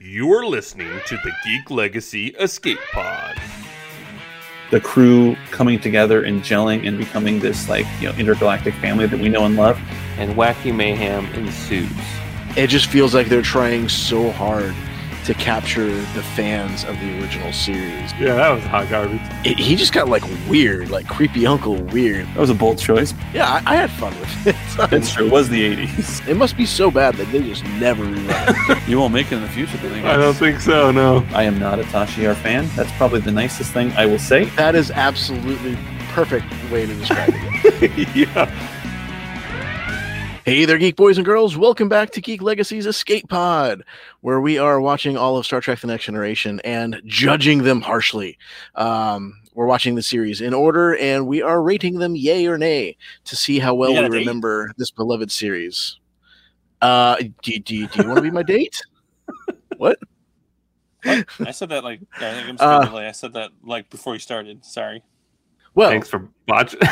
You're listening to the Geek Legacy Escape Pod. the crew coming together and gelling and becoming this like you know intergalactic family that we know and love. and wacky mayhem ensues. It just feels like they're trying so hard to capture the fans of the original series. Yeah, that was hot garbage. It, he just got like weird, like creepy uncle weird. That was a bold choice. Yeah, I, I had fun with it. It's true. It was the '80s. it must be so bad that they just never rerun. You won't make it in the future, do I don't think so, no. I am not a Tasha Yar fan. That's probably the nicest thing I will say. that is absolutely perfect way to describe it. yeah. Hey there, geek boys and girls. Welcome back to Geek Legacy's Escape Pod, where we are watching all of Star Trek The Next Generation and judging them harshly. Um, we're watching the series in order and we are rating them yay or nay to see how well You we remember this beloved series. Uh, do, do, do you want to be my date? What? I said that like I think I'm Uh, speaking I said that like before you started. Sorry. Well, Thanks for watching.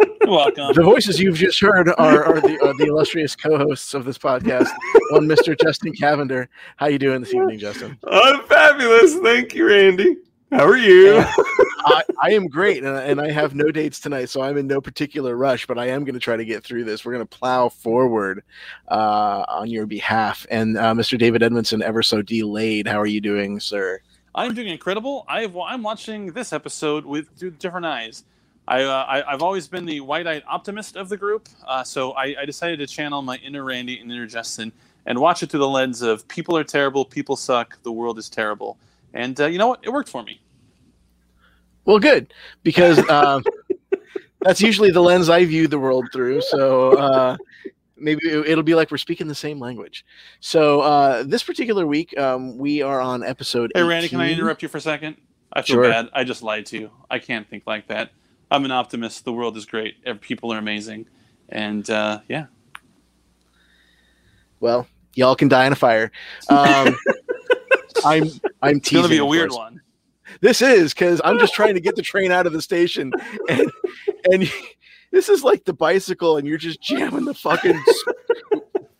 You're welcome. the voices you've just heard are, are the, are the illustrious co-hosts of this podcast. One, Mr. Justin Cavender. How you doing this evening, Justin? I'm fabulous. Thank you, Randy. How are you? I, I am great, and, and I have no dates tonight, so I'm in no particular rush. But I am going to try to get through this. We're going to plow forward uh, on your behalf. And uh, Mr. David Edmondson, ever so delayed. How are you doing, sir? I'm doing incredible. I've I'm watching this episode with different eyes. I, uh, I I've always been the wide-eyed optimist of the group, uh, so I, I decided to channel my inner Randy and inner Justin and watch it through the lens of people are terrible, people suck, the world is terrible, and uh, you know what? It worked for me. Well, good because um, that's usually the lens I view the world through. So uh, maybe it- it'll be like we're speaking the same language. So uh, this particular week, um, we are on episode. Hey, Randy, can I interrupt you for a second? I feel Sure. bad. I just lied to you. I can't think like that. I'm an optimist. The world is great. People are amazing, and uh, yeah. Well, y'all can die in a fire. Um, I'm I'm It's gonna be a weird one. This is because I'm just trying to get the train out of the station, and and this is like the bicycle, and you're just jamming the fucking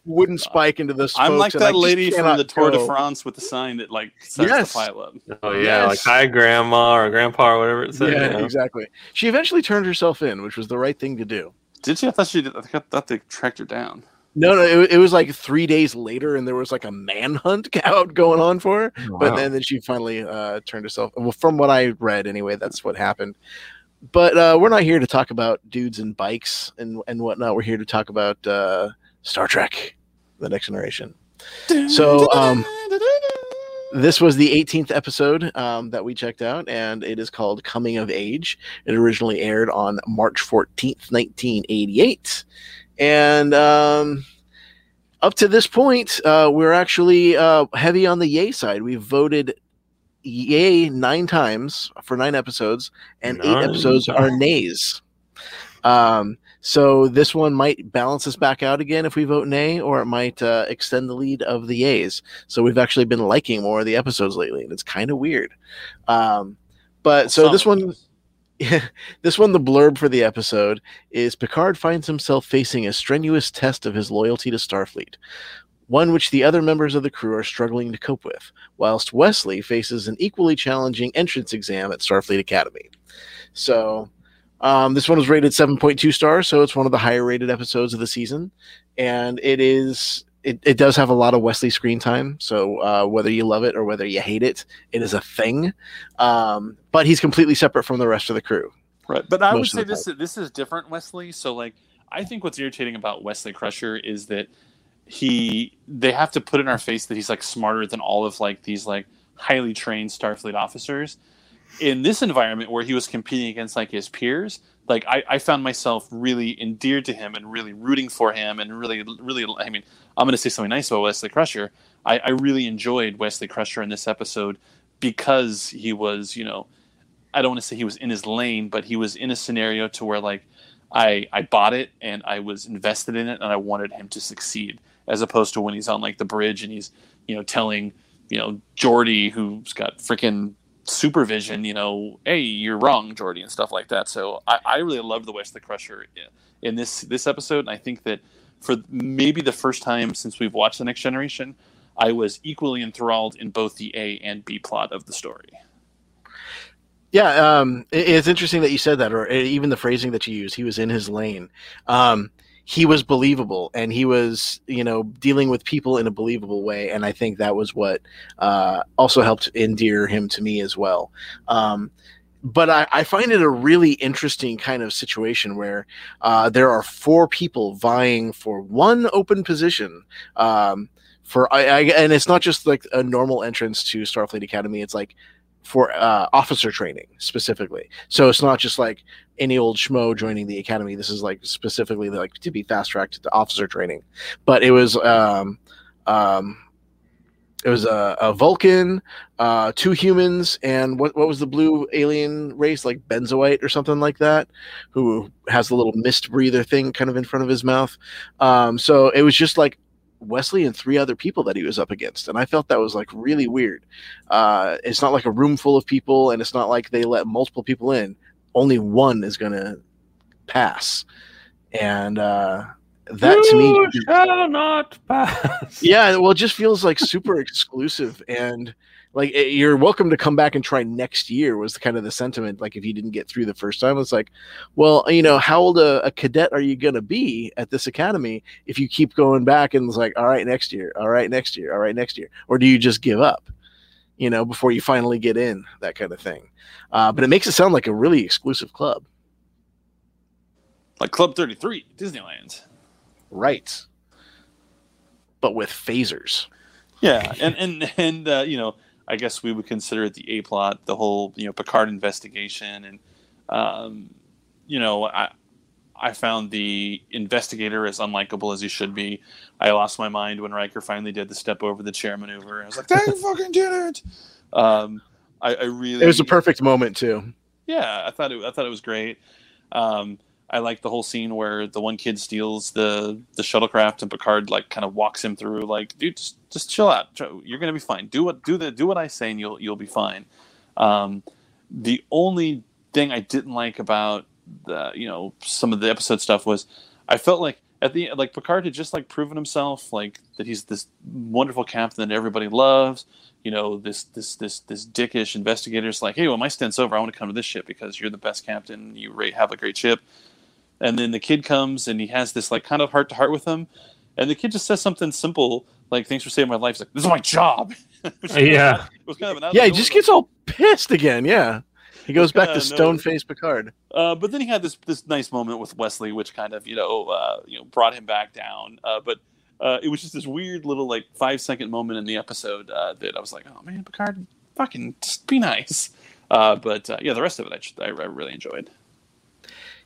s- wooden spike into the. I'm like that lady from the Tour de. France with the sign that like sets Yes. the pile up. oh yeah, like hi grandma or grandpa or whatever it said. Yeah, you know? exactly. She eventually turned herself in, which was the right thing to do. Did she? I thought she did. I thought they tracked her down. No, no, it, it was like three days later, and there was like a manhunt out going on for her. But then, then she finally uh, turned herself. Well, from what I read, anyway, that's what happened. But uh, we're not here to talk about dudes and bikes and and whatnot. We're here to talk about uh, Star Trek: The Next Generation. So, um, this was the 18th episode um, that we checked out, and it is called Coming of Age. It originally aired on March 14th, 1988. And um, up to this point, uh, we're actually uh, heavy on the yay side. We've voted yay nine times for nine episodes, and eight Nine episodes are nays. Um, so this one might balance us back out again if we vote nay, or it might uh, extend the lead of the yays. So we've actually been liking more of the episodes lately, and it's kind of weird. Um, but so this one, this one, the blurb for the episode is Picard finds himself facing a strenuous test of his loyalty to Starfleet, one which the other members of the crew are struggling to cope with, whilst Wesley faces an equally challenging entrance exam at Starfleet Academy. So, um, this one was rated 7.2 stars, so it's one of the higher rated episodes of the season, and it is. It, it does have a lot of Wesley screen time, so uh, whether you love it or whether you hate it, it is a thing. Um, but he's completely separate from the rest of the crew. Right, but I would say this is, this is different, Wesley. So like, I think what's irritating about Wesley Crusher is that he they have to put in our face that he's like smarter than all of like these like highly trained Starfleet officers. In this environment where he was competing against like his peers, like I, I found myself really endeared to him and really rooting for him and really really I mean I'm gonna say something nice about Wesley Crusher. I, I really enjoyed Wesley Crusher in this episode because he was you know I don't want to say he was in his lane, but he was in a scenario to where like I I bought it and I was invested in it and I wanted him to succeed, as opposed to when he's on like the bridge and he's you know telling you know Geordi who's got freaking supervision, you know, hey, you're wrong, Geordi, and stuff like that. So I, I really love the Wesley Crusher in, this this episode, and I think that for maybe the first time since we've watched the Next Generation, I was equally enthralled in both the A and B plot of the story. Yeah, um, it- it's interesting that you said that, or even the phrasing that you use. He was in his lane. Um, he was believable, and he was, you know, dealing with people in a believable way. And I think that was what uh, also helped endear him to me as well. Um, but I, I find it a really interesting kind of situation where uh, there are four people vying for one open position. Um, for I, I, and it's not just like a normal entrance to Starfleet Academy. It's like for uh, officer training specifically. So it's not just like any old schmo joining the academy. This is like specifically like to be fast tracked to officer training. But it was um, um, it was a, a Vulcan, uh, two humans, and what what was the blue alien race like Benzite or something like that, who has the little mist breather thing kind of in front of his mouth. Um, so it was just like Wesley and three other people that he was up against, and I felt that was like really weird. Uh, it's not like a room full of people, and it's not like they let multiple people in. Only one is going to pass, and uh, that to me, shall not pass. yeah, well, it just feels like super exclusive, and like it, you're welcome to come back and try next year. Was the kind of the sentiment. Like if you didn't get through the first time, it's like, well, you know, how old a, a cadet are you going to be at this academy if you keep going back and it's like, all right, next year, all right, next year, all right, next year, or do you just give up? You know, before you finally get in, that kind of thing. Uh, but it makes it sound like a really exclusive club, Like Club 33, Disneyland. Right? But with phasers. Yeah, and and and uh, you know, I guess we would consider it the A plot, the whole you know Picard investigation, and um, you know, I I found the investigator as unlikable as he should be. I lost my mind when Riker finally did the step over the chair maneuver. I was like, "They fucking did it!" Um, I, I really It was a perfect moment too. yeah, I thought it. I thought it was great. Um, I like the whole scene where the one kid steals the the shuttlecraft and Picard like kind of walks him through. Like, dude, just just chill out. You're gonna be fine. Do what do the do what I say, and you'll you'll be fine. Um, the only thing I didn't like about the you know some of the episode stuff was I felt like at the like Picard had just like proven himself like that he's this wonderful captain that everybody loves you know this this this this dickish investigator's like hey well my stint's over i want to come to this ship because you're the best captain you have a great ship and then the kid comes and he has this like kind of heart to heart with him and the kid just says something simple like thanks for saving my life He's like this is my job Yeah. it was kind of an Yeah, he just gets all pissed again. Yeah, he goes back to stone faced Picard. Uh, but then he had this this nice moment with Wesley, which kind of you know uh, you know brought him back down. Uh, but uh, it was just this weird little like five second moment in the episode uh, that I was like, oh man, Picard, fucking just be nice. Uh, but uh, yeah, the rest of it I, just, I, I really enjoyed.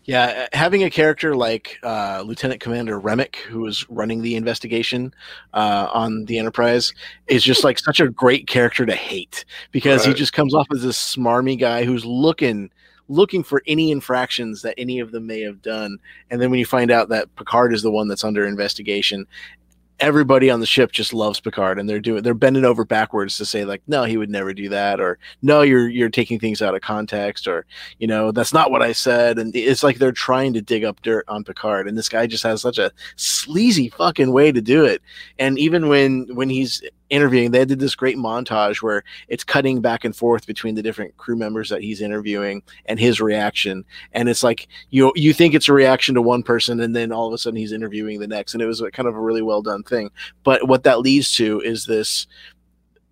Yeah, uh, having a character like uh, Lieutenant Commander Remmick, who is running the investigation uh, on the Enterprise, is just like such a great character to hate because he just comes off as this smarmy guy who's looking looking for any infractions that any of them may have done, and then when you find out that Picard is the one that's under investigation. Everybody on the ship just loves Picard, and they're doing they're bending over backwards to say like, no, he would never do that, or no, you're you're taking things out of context, or you know that's not what i said and it's like they're trying to dig up dirt on picard and this guy just has such a sleazy fucking way to do it. And even when when he's interviewing they did this great montage where it's cutting back and forth between the different crew members that he's interviewing and his reaction. And it's like you you think it's a reaction to one person and then all of a sudden he's interviewing the next. And it was kind of a really well done thing. But what that leads to is this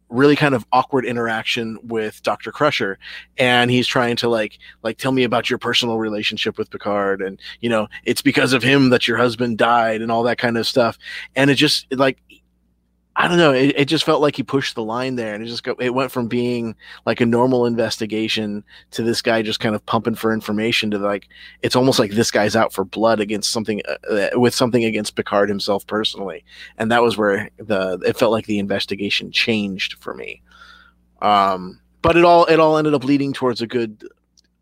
really kind of awkward interaction with Dr. Crusher. And he's trying to like like tell me about your personal relationship with Picard. And you know it's because of him that your husband died and all that kind of stuff. And it just like I don't know it, it just felt like he pushed the line there and it just go it went from being like a normal investigation to this guy just kind of pumping for information to like it's almost like this guy's out for blood against something uh, uh, with something against Picard himself personally and that was where the it felt like the investigation changed for me. Um but it all it all ended up leading towards a good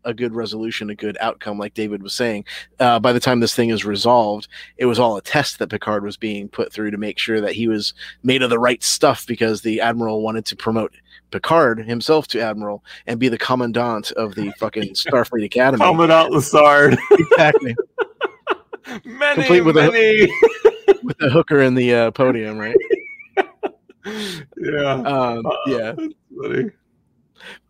a good resolution a good outcome like david was saying uh, by the time this thing is resolved it was all a test that picard was being put through to make sure that he was made of the right stuff because the admiral wanted to promote picard himself to admiral and be the commandant of the fucking starfleet academy Commandant Lassard. exactly many, Complete with a- many. with the hooker in the uh, podium right yeah. Um, yeah. That's funny.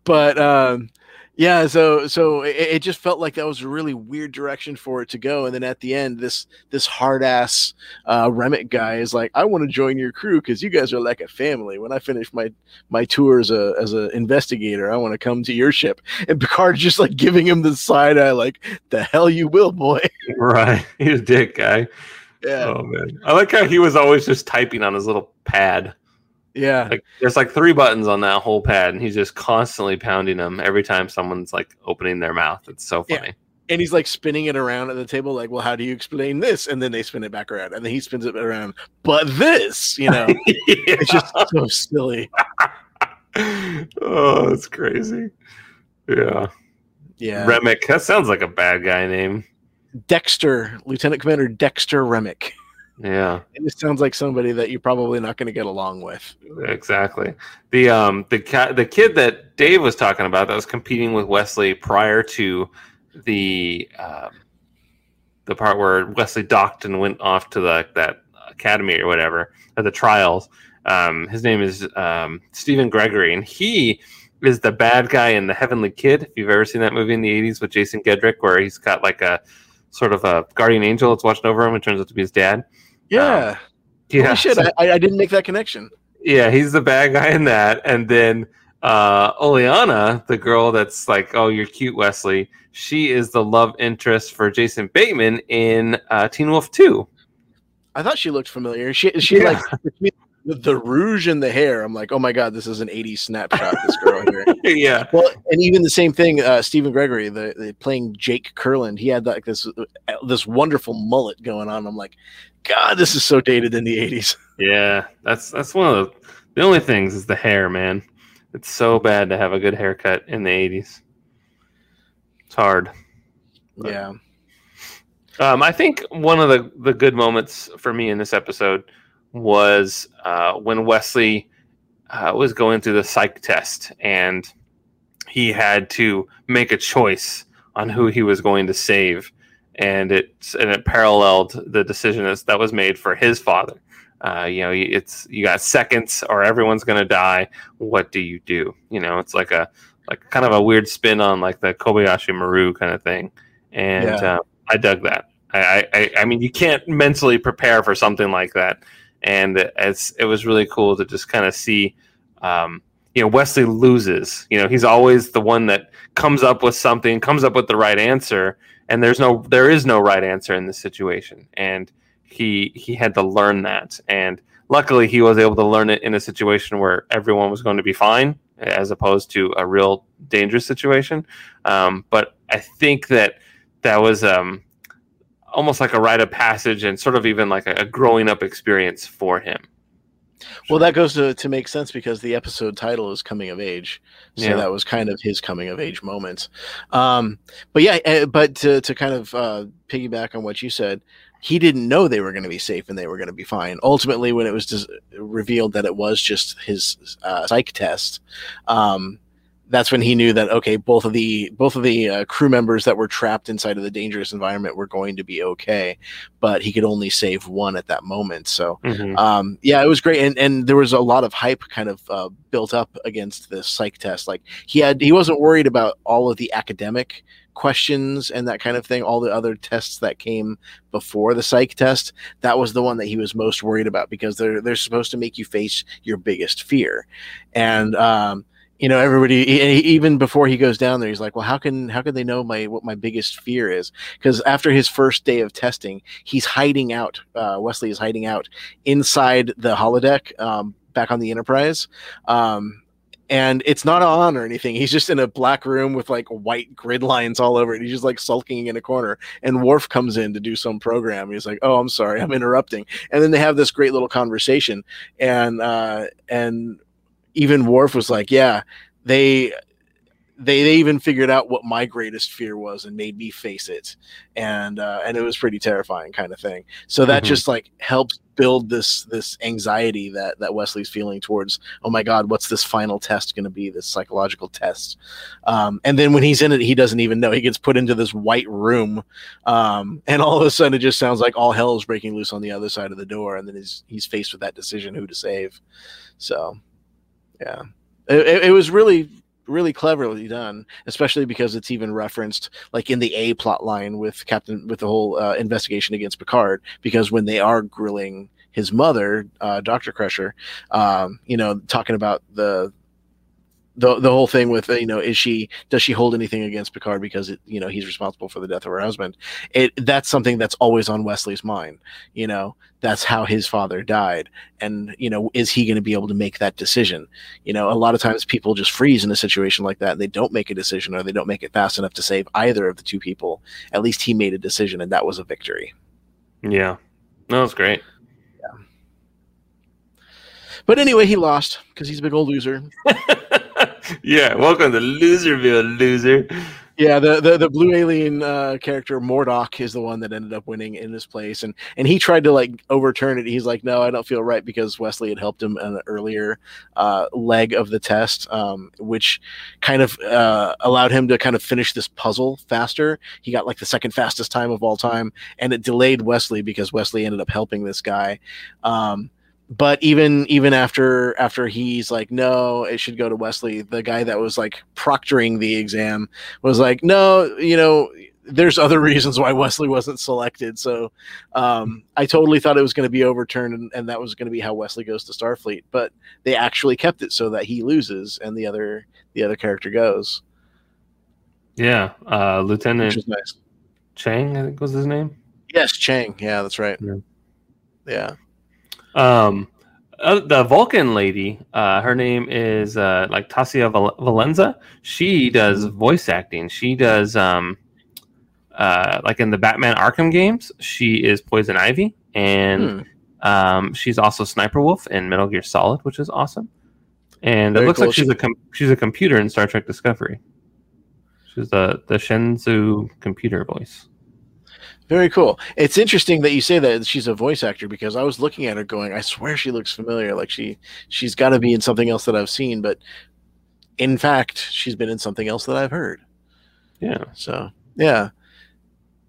but um yeah so so it, it just felt like that was a really weird direction for it to go and then at the end this this hard ass uh Remmick guy is like i want to join your crew because you guys are like a family when i finish my my tour as a as an investigator i want to come to your ship and picard's just like giving him the side eye like the hell you will boy Right. He's a dick guy. yeah Oh man. I like how he was always just typing on his little pad. Yeah Like there's like three buttons on that whole pad, and he's just constantly pounding them every time someone's like opening their mouth. It's so Yeah. funny. and he's like spinning it around at the table like well how do you explain this and then they spin it back around and then he spins it around but this you know it's just so silly oh, it's crazy. Yeah. yeah Remmick. That sounds like a bad guy name. Dexter, Lieutenant Commander Dexter Remmick. Yeah. It just sounds like somebody that you're probably not going to get along with. Exactly. The um the cat the kid that Dave was talking about that was competing with Wesley prior to the um, the part where Wesley docked and went off to the that academy or whatever at the trials. Um, his name is um, Stephen Gregory, and he is the bad guy in the Heavenly Kid. If you've ever seen that movie in the '80s with Jason Gedrick, where he's got like a sort of a guardian angel that's watching over him, and turns out to be his dad. Yeah. Yeah, Holy shit. so- I, I didn't make that connection. yeah, he's the bad guy in that. And then uh Oleana, the girl that's like, Oh, you're cute, Wesley, she is the love interest for Jason Bateman in uh Teen Wolf 2. I thought she looked familiar. She, she Yeah. like between the, the rouge and the hair. I'm like, oh my God, this is an 80s snapshot, this girl here. yeah. Well, and even the same thing, uh, Stephen Gregory, the, the playing Jake Kurland, he had like this uh, this wonderful mullet going on. I'm like, God, this is so dated in the 80s. Yeah. That's that's one of the the only things is the hair, man. It's so bad to have a good haircut in the eighties. It's hard. Right. Yeah. Um, I think one of the, the good moments for me in this episode was uh, when Wesley uh, was going through the psych test and he had to make a choice on who he was going to save, and it and it paralleled the decision that was made for his father. Uh, you know, it's you got seconds or everyone's going to die. What do you do? You know, it's like a like kind of a weird spin on like the Kobayashi Maru kind of thing, and Yeah. uh, I dug that. I, I, I mean, you can't mentally prepare for something like that, and it's it was really cool to just kind of see, um, you know, Wesley loses. You know, he's always the one that comes up with something, comes up with the right answer, and there's no there is no right answer in this situation, and he he had to learn that, and luckily he was able to learn it in a situation where everyone was going to be fine, as opposed to a real dangerous situation. Um, but I think that that was um, almost like a rite of passage and sort of even like a, a growing up experience for him. Well, that goes to, to make sense because the episode title is coming of age, so Yeah. that was kind of his coming of age moment. Um, but yeah, uh, but to to kind of uh, piggyback on what you said, he didn't know they were going to be safe and they were going to be fine. Ultimately, when it was dis- revealed that it was just his uh, psych test, um, that's when he knew that okay, both of the both of the uh, crew members that were trapped inside of the dangerous environment were going to be okay, but he could only save one at that moment. So Mhm. um, yeah, it was great, and and there was a lot of hype kind of uh, built up against this psych test. Like he had, he wasn't worried about all of the academic questions and that kind of thing. All the other tests that came before the psych test, that was the one that he was most worried about because they're they're supposed to make you face your biggest fear, and um, you know everybody e- even before he goes down there he's like well how can how can they know my what my biggest fear is? Because after his first day of testing he's hiding out uh, wesley is hiding out inside the holodeck um, back on the enterprise um, and it's not on or anything. He's just in a black room with like white grid lines all over it. He's just like sulking in a corner and Worf comes in to do some program he's like oh i'm sorry i'm interrupting. And then they have this great little conversation and uh and even Worf was like, "Yeah, they they, they even figured out what my greatest fear was and made me face it. And uh, and it was pretty terrifying kind of thing. So that Mhm. just like helps build this this anxiety that that wesley's feeling towards oh my god what's this final test going to be this psychological test? Um, and then when he's in it he doesn't even know. He gets put into this white room um, and all of a sudden it just sounds like all hell is breaking loose on the other side of the door and then he's he's faced with that decision who to save. So yeah. It, it- was really really cleverly done especially because it's even referenced like in the a plot line with captain with the whole uh, investigation against picard because when they are grilling his mother uh, dr crusher um, you know talking about the the the whole thing with you know is she does she hold anything against Picard because it, you know he's responsible for the death of her husband? It that's something that's always on Wesley's mind you know? That's how his father died. And you know is he going to be able to make that decision? You know a lot of times people just freeze in a situation like that and they don't make a decision or they don't make it fast enough to save either of the two people. At least he made a decision and that was a victory. Yeah. No, it's great. Yeah. but anyway he lost because he's a big old loser yeah. Welcome to Loserville, loser. Yeah, the the, the blue alien uh, character Mordock is the one that ended up winning in this place, and and he tried to like overturn it. He's like, no, I don't feel right because Wesley had helped him in an earlier uh, leg of the test, um, which kind of uh, allowed him to kind of finish this puzzle faster. He got like the second fastest time of all time, and it delayed Wesley because Wesley ended up helping this guy. Um, but even even after after he's like no it should go to wesley the guy that was like proctoring the exam was like no you know there's other reasons why wesley wasn't selected so um, i totally thought it was going to be overturned and, and that was going to be how wesley goes to starfleet but they actually kept it so that he loses and the other the other character goes Yeah. Uh, Lieutenant nice Chang, I think was his name. yes chang yeah that's right Yeah. yeah Um, uh, the Vulcan lady, uh, her name is uh, like Tasia Val- Valenza. She does voice acting. She does um, uh, like in the Batman Arkham games. She is Poison Ivy, and Hmm. um, she's also Sniper Wolf in Metal Gear Solid, which is awesome. And Very it looks cool. like she's a com- she's a computer in Star Trek Discovery. She's the the Shenzhou computer voice. Very cool. It's interesting that you say that she's a voice actor because I was looking at her going, I swear she looks familiar. Like she she's got to be in something else that I've seen, but in fact, she's been in something else that I've heard. Yeah. So yeah,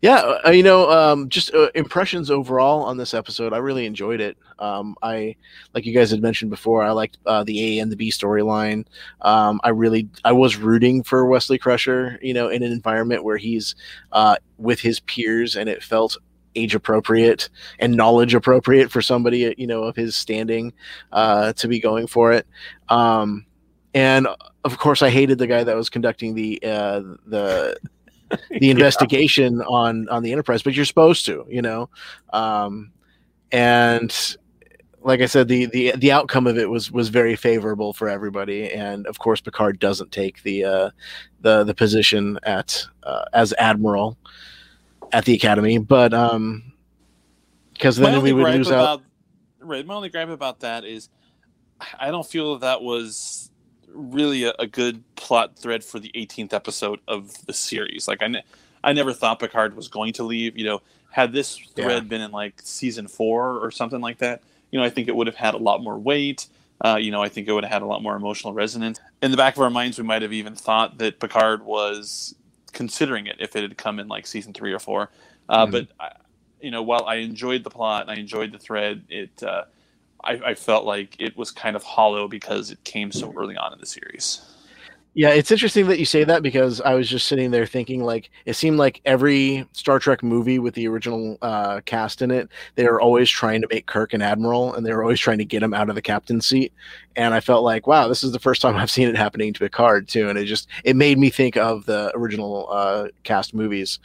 yeah. Uh, you know, um, just uh, impressions overall on this episode. I really enjoyed it. Um, I like you guys had mentioned before. I liked uh, the A and the B storyline. Um, I really I was rooting for Wesley Crusher. You know, in an environment where he's uh, with his peers, and it felt age appropriate and knowledge appropriate for somebody you know of his standing uh, to be going for it. Um, and of course, I hated the guy that was conducting the uh, the the investigation on on the Enterprise, but you're supposed to, you know. Um, and like I said, the the the outcome of it was was very favorable for everybody, and of course, Picard doesn't take the uh, the the position at uh, as admiral at the Academy, but um, because then we would lose out. Right. My only gripe about that is I don't feel that was really a, a good plot thread for the 18th episode of the series. Like I, ne- I never thought Picard was going to leave. You know, had this thread Yeah. been in like season four or something like that, you know, I think it would have had a lot more weight. Uh, you know, I think it would have had a lot more emotional resonance. In the back of our minds, we might have even thought that Picard was considering it if it had come in like season three or four. Uh, Mhm. But I, you know, while I enjoyed the plot and I enjoyed the thread, it uh, I, I felt like it was kind of hollow because it came so early on in the series. Yeah, it's interesting that you say that because I was just sitting there thinking like it seemed like every Star Trek movie with the original uh, cast in it, they were always trying to make Kirk an admiral, and they were always trying to get him out of the captain's seat. And I felt like, wow, this is the first time I've seen it happening to Picard too, and it just it made me think of the original uh, cast movies.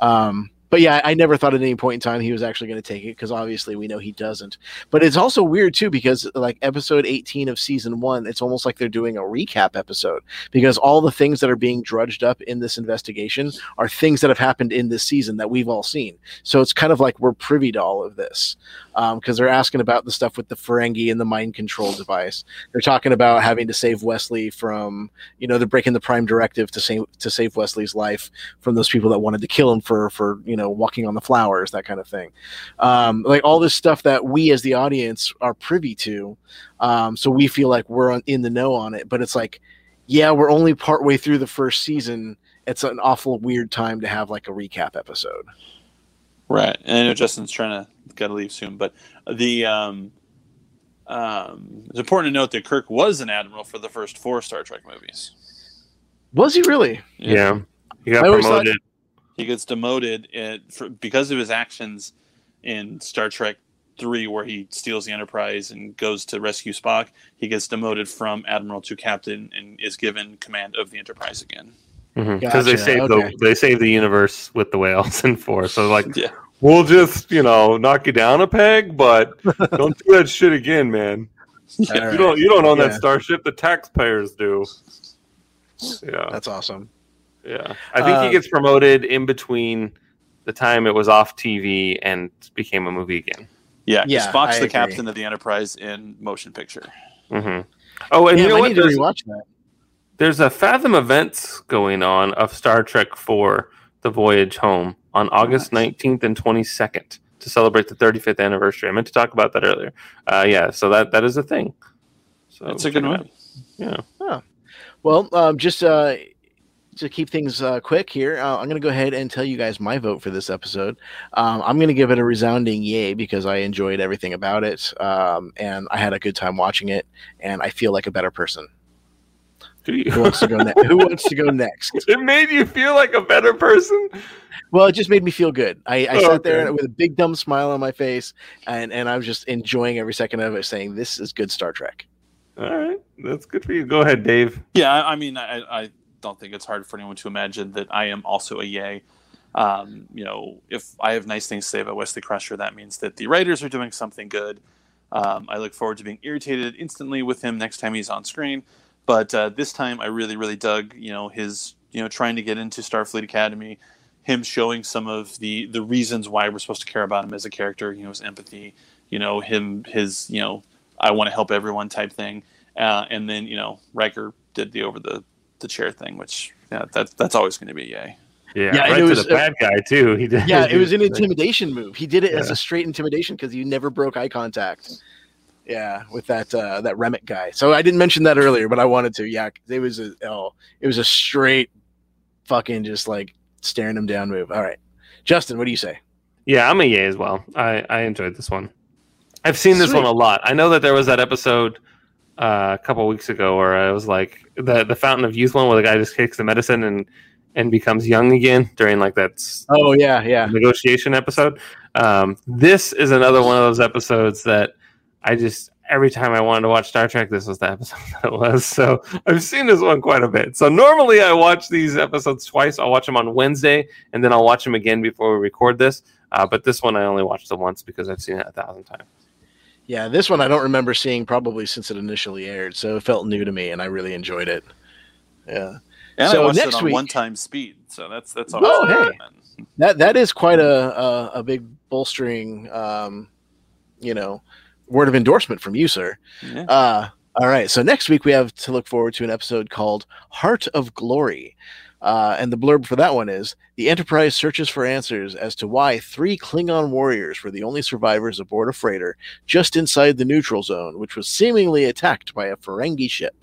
Um, but yeah, I never thought at any point in time he was actually going to take it because obviously we know he doesn't. But it's also weird too because like episode 18 of season one, it's almost like they're doing a recap episode because all the things that are being drudged up in this investigation are things that have happened in this season that we've all seen. So it's kind of like we're privy to all of this. Because they're asking about the stuff with the Ferengi and the mind control device. They're talking about having to save Wesley from, you know, they're breaking the Prime Directive to save to save Wesley's life from those people that wanted to kill him for for you know walking on the flowers, that kind of thing. Um, like all this stuff that we as the audience are privy to, um, so we feel like we're on, in the know on it. But it's like, yeah, we're only partway through the first season. It's an awful weird time to have like a recap episode. Right, and I know Justin's trying to got to leave soon, but the um, um, it's important to note that Kirk was an admiral for the first four Star Trek movies. Was he really? Yeah, he got I thought- promoted. He gets demoted at, for, because of his actions in Star Trek Three, where he steals the Enterprise and goes to rescue Spock. He gets demoted from admiral to captain and is given command of the Enterprise again. Because Gotcha, they saved okay. the they saved the universe with the whales in four. So like, Yeah. we'll just you know knock you down a peg, but don't do that shit again, man. All You right. don't you don't own Yeah. that starship. The taxpayers do. Yeah, That's awesome. yeah. I think he Um, gets promoted in between the time it was off TV and became a movie again. Yeah, 'cause Yeah, Spock's I the agree. captain of the Enterprise in motion picture. hmm Oh, and Damn, you know I what? need to There's, rewatch that. There's a Fathom events going on of Star Trek 4 The Voyage Home on August 19th and 22nd to celebrate the 35th anniversary. I meant to talk about that earlier. Uh, yeah, so that that is a thing. So It's a good one. Yeah. Well, um, just uh, to keep things uh, quick here, uh, I'm going to go ahead and tell you guys my vote for this episode. Um, I'm going to give it a resounding yay because I enjoyed everything about it, um, and I had a good time watching it, and I feel like a better person. Do you? Who wants to go next? Who wants to go next? it made you feel like a better person? Well, it just made me feel good. I, I Oh, sat there okay. with a big dumb smile on my face, and, and I was just enjoying every second of it, saying, "This is good Star Trek." All right. That's good for you. Go ahead, Dave. Yeah, I, I mean, I, I don't think it's hard for anyone to imagine that I am also a yay. Um, you know, if I have nice things to say about Wesley Crusher, that means that the writers are doing something good. Um, I look forward to being irritated instantly with him next time he's on screen. But uh, this time, I really, really dug, you know, his, you know, trying to get into Starfleet Academy, him showing some of the the reasons why we're supposed to care about him as a character. You know, his empathy. You know, him, his, you know, I want to help everyone type thing. Uh, and then you know Riker did the over the, the chair thing, which yeah, that's that's always going to be yay. Yeah, Yeah, and right it to was, the uh, bad guy too. He did. Yeah, it was an intimidation move. He did it as a straight intimidation because you never broke eye contact. Yeah, with that uh, that Remmick guy. So I didn't mention that earlier, but I wanted to. Yeah, it was a oh, it was a straight fucking just like staring him down move. All right, Justin, what do you say? Yeah, I'm a yay as well. I, I enjoyed this one. I've seen this Sweet. one a lot. I know that there was that episode uh, a couple weeks ago where I was like the the Fountain of Youth one where the guy just takes the medicine and and becomes young again during like that Oh yeah, yeah. negotiation episode. Um, this is another one of those episodes that I just every time I wanted to watch Star Trek, this was the episode that it was. So I've seen this one quite a bit. So normally I watch these episodes twice. I'll watch them on Wednesday and then I'll watch them again before we record this. Uh, but this one I only watched it once because I've seen it a thousand times. Yeah, this one I don't remember seeing probably since it initially aired, so it felt new to me, and I really enjoyed it. Yeah, And So I watched next it on week- one time speed, so that's that's Oh, hey. that that is quite a a, a big bolstering, um, you know, word of endorsement from you, sir. Yeah. Uh, all right. So next week we have to look forward to an episode called Heart of Glory. Uh, and the blurb for that one is The Enterprise searches for answers as to why three Klingon warriors were the only survivors aboard a freighter just inside the neutral zone, which was seemingly attacked by a Ferengi ship.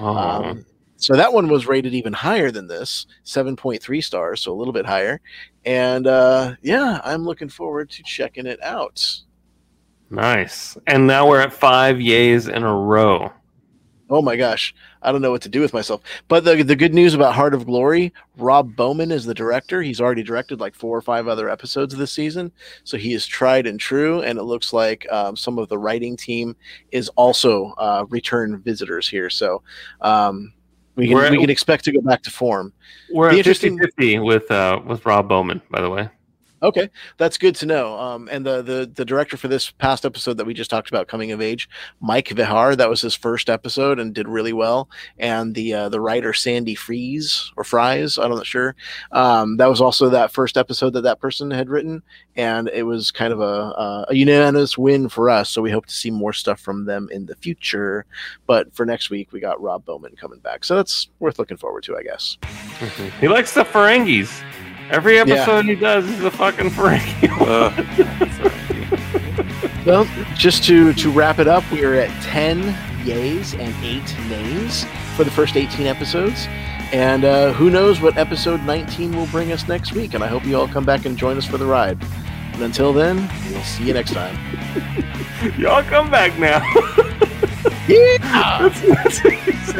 Um, so that one was rated even higher than this 7.3 stars, so a little bit higher. And uh, yeah, I'm looking forward to checking it out. Nice. And now we're at five yays in a row. Oh my gosh, I don't know what to do with myself. But the the good news about Heart of Glory, Rob Bowman is the director. He's already directed like four or five other episodes this season, so he is tried and true. And it looks like um, some of the writing team is also uh, return visitors here. So um, we can we can expect to go back to form. We're at interesting- 50 50 with, uh, with Rob Bowman, by the way. Okay, that's good to know. Um, and the, the the director for this past episode that we just talked about, coming of age, Mike Vejar, that was his first episode and did really well. And the uh, the writer Sandy Fries or Fries, I'm not sure. Um, that was also that first episode that that person had written, and it was kind of a, a, a unanimous win for us. So we hope to see more stuff from them in the future. But for next week, we got Rob Bowman coming back, so that's worth looking forward to, I guess. He likes the Ferengis. Every episode he does is a fucking Ferengi. Uh, Well, just to to wrap it up, we are at ten yays and eight nays for the first eighteen episodes, and uh, who knows what episode nineteen will bring us next week. And I hope you all come back and join us for the ride. And until then, we'll see you next time. Y'all come back now. Yeah. That's- that's-